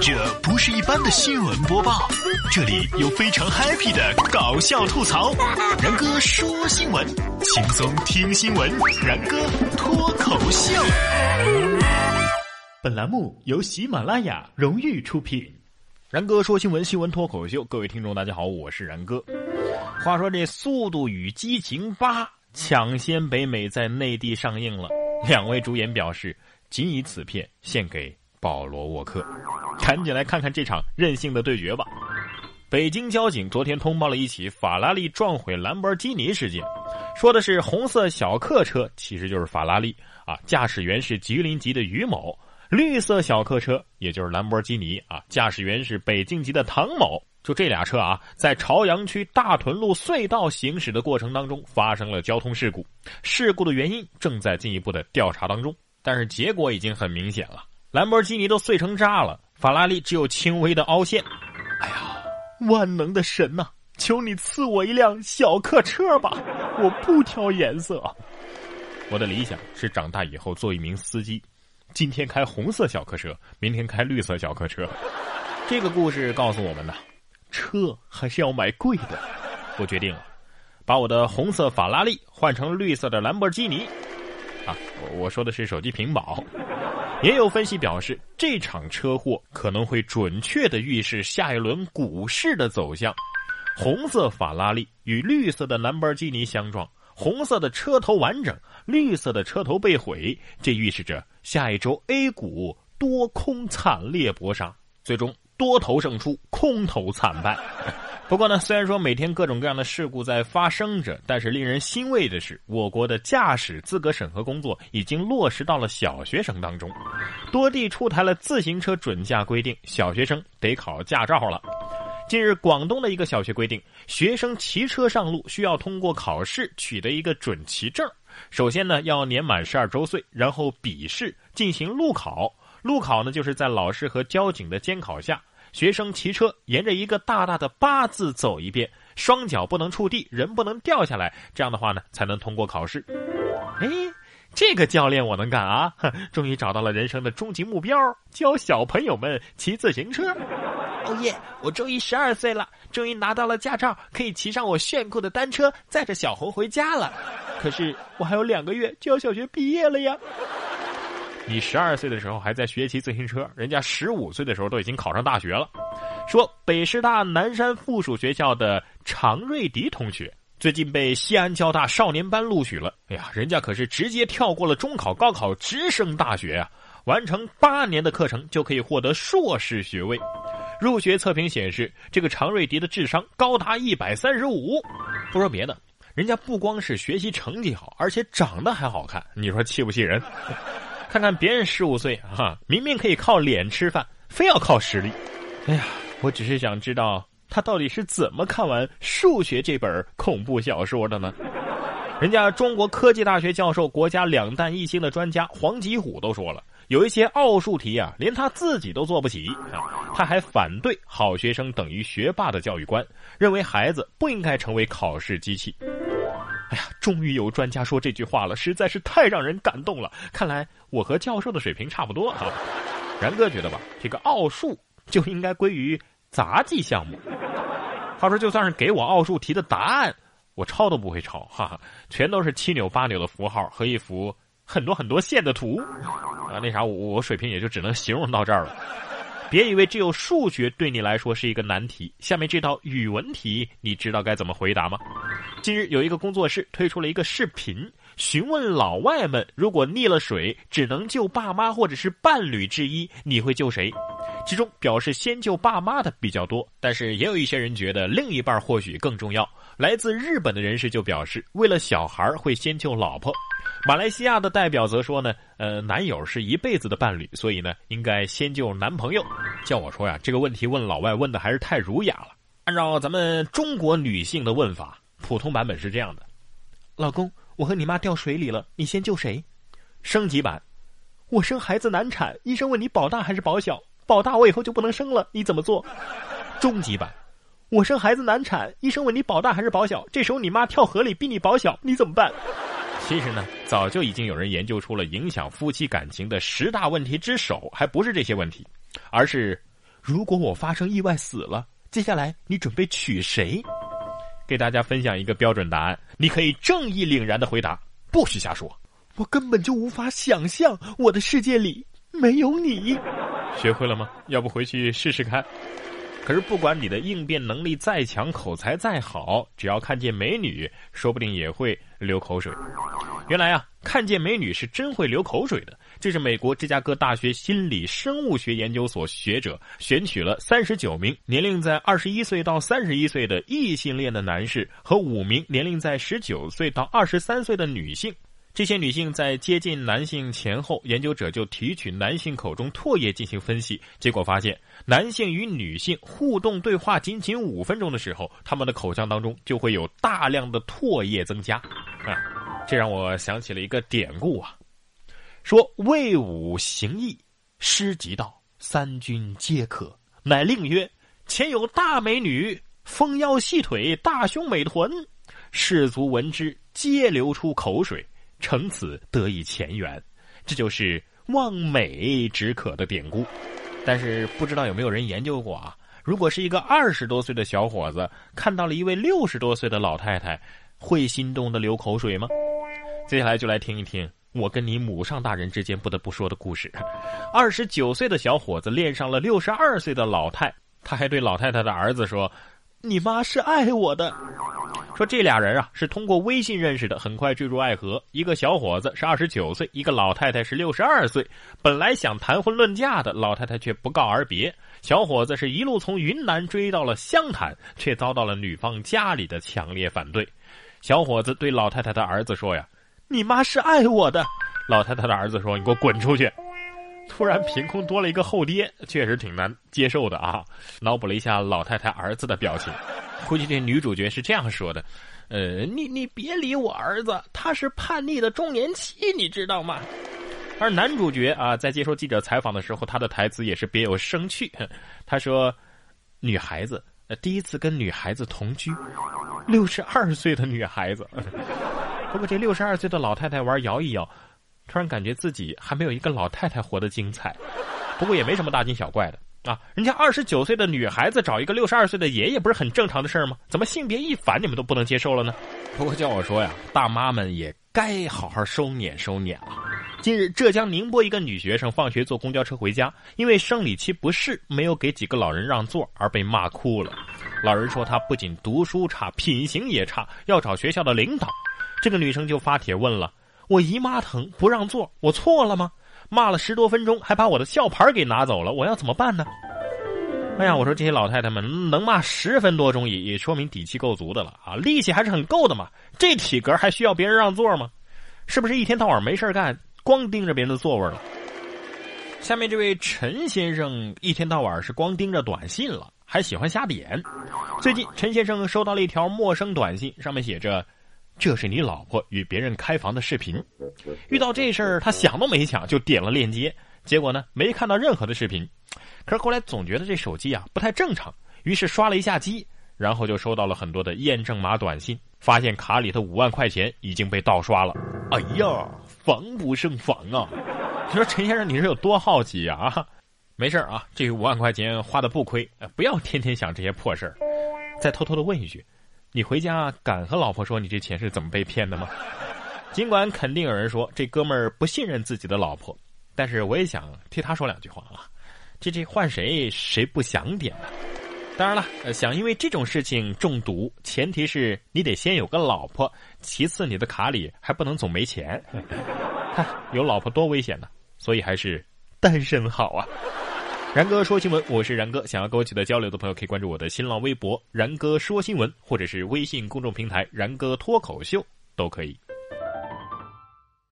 这不是一般的新闻播报，这里有非常 happy 的搞笑吐槽。然哥说新闻，轻松听新闻。然哥脱口秀。本栏目由喜马拉雅荣誉出品。然哥说新闻，新闻脱口秀。各位听众，大家好，我是然哥。话说这《速度与激情八》抢先北美在内地上映了，两位主演表示仅以此片献给。保罗·沃克，赶紧来看看这场任性的对决吧！北京交警昨天通报了一起法拉利撞毁兰博基尼事件，说的是红色小客车其实就是法拉利啊，驾驶员是吉林籍的于某；绿色小客车也就是兰博基尼啊，驾驶员是北京籍的唐某。就这俩车啊，在朝阳区大屯路隧道行驶的过程当中发生了交通事故，事故的原因正在进一步的调查当中，但是结果已经很明显了。兰博基尼都碎成渣了，法拉利只有轻微的凹陷。哎呀，万能的神呐！求你赐我一辆小客车吧，我不挑颜色。我的理想是长大以后做一名司机，今天开红色小客车，明天开绿色小客车。这个故事告诉我们呢，车还是要买贵的。我决定了，把我的红色法拉利换成绿色的兰博基尼。啊，我说的是手机屏保。也有分析表示，这场车祸可能会准确的预示下一轮股市的走向。红色法拉利与绿色的兰博基尼相撞，红色的车头完整，绿色的车头被毁，这预示着下一周 A 股多空惨烈搏杀，最终多头胜出，空头惨败。不过呢，虽然说每天各种各样的事故在发生着，但是令人欣慰的是，我国的驾驶资格审核工作已经落实到了小学生当中。多地出台了自行车准驾规定，小学生得考驾照了。近日，广东的一个小学规定，学生骑车上路需要通过考试取得一个准骑证。首先呢，要年满十二周岁，然后笔试进行路考。路考呢，就是在老师和交警的监考下。学生骑车沿着一个大大的八字走一遍，双脚不能触地，人不能掉下来，这样的话呢，才能通过考试。哎，这个教练我能干啊！终于找到了人生的终极目标，教小朋友们骑自行车。哦耶！我终于十二岁了，终于拿到了驾照，可以骑上我炫酷的单车，载着小红回家了。可是我还有两个月就要小学毕业了呀。你十二岁的时候还在学骑自行车，人家十五岁的时候都已经考上大学了。说北师大南山附属学校的常瑞迪同学最近被西安交大少年班录取了。哎呀，人家可是直接跳过了中考、高考，直升大学啊！完成八年的课程就可以获得硕士学位。入学测评显示，这个常瑞迪的智商高达一百三十五。不说别的，人家不光是学习成绩好，而且长得还好看。你说气不气人？看看别人十五岁哈，明明可以靠脸吃饭，非要靠实力。哎呀，我只是想知道他到底是怎么看完数学这本恐怖小说的呢？人家中国科技大学教授、国家两弹一星的专家黄吉虎都说了，有一些奥数题啊，连他自己都做不起啊。他还反对“好学生等于学霸”的教育观，认为孩子不应该成为考试机器。哎呀，终于有专家说这句话了，实在是太让人感动了。看来我和教授的水平差不多啊。然哥觉得吧，这个奥数就应该归于杂技项目。他说，就算是给我奥数题的答案，我抄都不会抄，哈哈，全都是七扭八扭的符号和一幅很多很多线的图。啊，那啥，我我水平也就只能形容到这儿了。别以为只有数学对你来说是一个难题，下面这道语文题，你知道该怎么回答吗？近日有一个工作室推出了一个视频，询问老外们：如果溺了水，只能救爸妈或者是伴侣之一，你会救谁？其中表示先救爸妈的比较多，但是也有一些人觉得另一半或许更重要。来自日本的人士就表示，为了小孩会先救老婆。马来西亚的代表则说呢，呃，男友是一辈子的伴侣，所以呢，应该先救男朋友。叫我说呀，这个问题问老外问的还是太儒雅了。按照咱们中国女性的问法，普通版本是这样的：老公，我和你妈掉水里了，你先救谁？升级版：我生孩子难产，医生问你保大还是保小？保大我以后就不能生了，你怎么做？终极版：我生孩子难产，医生问你保大还是保小？这时候你妈跳河里逼你保小，你怎么办？其实呢，早就已经有人研究出了影响夫妻感情的十大问题之首，还不是这些问题，而是如果我发生意外死了，接下来你准备娶谁？给大家分享一个标准答案，你可以正义凛然的回答：不许瞎说，我根本就无法想象我的世界里没有你。学会了吗？要不回去试试看。可是不管你的应变能力再强，口才再好，只要看见美女，说不定也会流口水。原来啊，看见美女是真会流口水的。这是美国芝加哥大学心理生物学研究所学者选取了三十九名年龄在二十一岁到三十一岁的异性恋的男士和五名年龄在十九岁到二十三岁的女性。这些女性在接近男性前后，研究者就提取男性口中唾液进行分析，结果发现，男性与女性互动对话仅仅五分钟的时候，他们的口腔当中就会有大量的唾液增加。啊，这让我想起了一个典故啊。说魏武行义，诗即道：“三军皆可。”乃令曰：“前有大美女，丰腰细腿，大胸美臀。”士卒闻之，皆流出口水，乘此得以前缘。这就是望美止渴的典故。但是不知道有没有人研究过啊？如果是一个二十多岁的小伙子看到了一位六十多岁的老太太，会心动的流口水吗？接下来就来听一听。我跟你母上大人之间不得不说的故事：二十九岁的小伙子恋上了六十二岁的老太，他还对老太太的儿子说：“你妈是爱我的。”说这俩人啊是通过微信认识的，很快坠入爱河。一个小伙子是二十九岁，一个老太太是六十二岁。本来想谈婚论嫁的，老太太却不告而别。小伙子是一路从云南追到了湘潭，却遭到了女方家里的强烈反对。小伙子对老太太的儿子说：“呀。”你妈是爱我的，老太太的儿子说：“你给我滚出去！”突然凭空多了一个后爹，确实挺难接受的啊！脑补了一下老太太儿子的表情，估计这女主角是这样说的：“呃，你你别理我儿子，他是叛逆的中年期，你知道吗？”而男主角啊，在接受记者采访的时候，他的台词也是别有生趣。他说：“女孩子第一次跟女孩子同居，六十二岁的女孩子。” 不过这六十二岁的老太太玩摇一摇，突然感觉自己还没有一个老太太活得精彩。不过也没什么大惊小怪的啊，人家二十九岁的女孩子找一个六十二岁的爷爷，不是很正常的事儿吗？怎么性别一反你们都不能接受了呢？不过叫我说呀，大妈们也该好好收敛收敛了。近日，浙江宁波一个女学生放学坐公交车回家，因为生理期不适，没有给几个老人让座而被骂哭了。老人说她不仅读书差，品行也差，要找学校的领导。这个女生就发帖问了：“我姨妈疼不让座，我错了吗？”骂了十多分钟，还把我的校牌给拿走了，我要怎么办呢？哎呀，我说这些老太太们能骂十分多钟，也也说明底气够足的了啊，力气还是很够的嘛。这体格还需要别人让座吗？是不是一天到晚没事干，光盯着别人的座位了？下面这位陈先生一天到晚是光盯着短信了，还喜欢瞎点。最近陈先生收到了一条陌生短信，上面写着。这是你老婆与别人开房的视频，遇到这事儿他想都没想就点了链接，结果呢没看到任何的视频，可是后来总觉得这手机啊不太正常，于是刷了一下机，然后就收到了很多的验证码短信，发现卡里的五万块钱已经被盗刷了。哎呀，防不胜防啊！你说陈先生你是有多好奇？啊，没事啊，这五万块钱花的不亏，不要天天想这些破事儿。再偷偷的问一句。你回家敢和老婆说你这钱是怎么被骗的吗？尽管肯定有人说这哥们儿不信任自己的老婆，但是我也想替他说两句话啊。这这换谁谁不想点呢？当然了，想因为这种事情中毒，前提是你得先有个老婆，其次你的卡里还不能总没钱。看有老婆多危险呢，所以还是单身好啊。然哥说新闻，我是然哥。想要跟我取得交流的朋友，可以关注我的新浪微博“然哥说新闻”，或者是微信公众平台“然哥脱口秀”，都可以。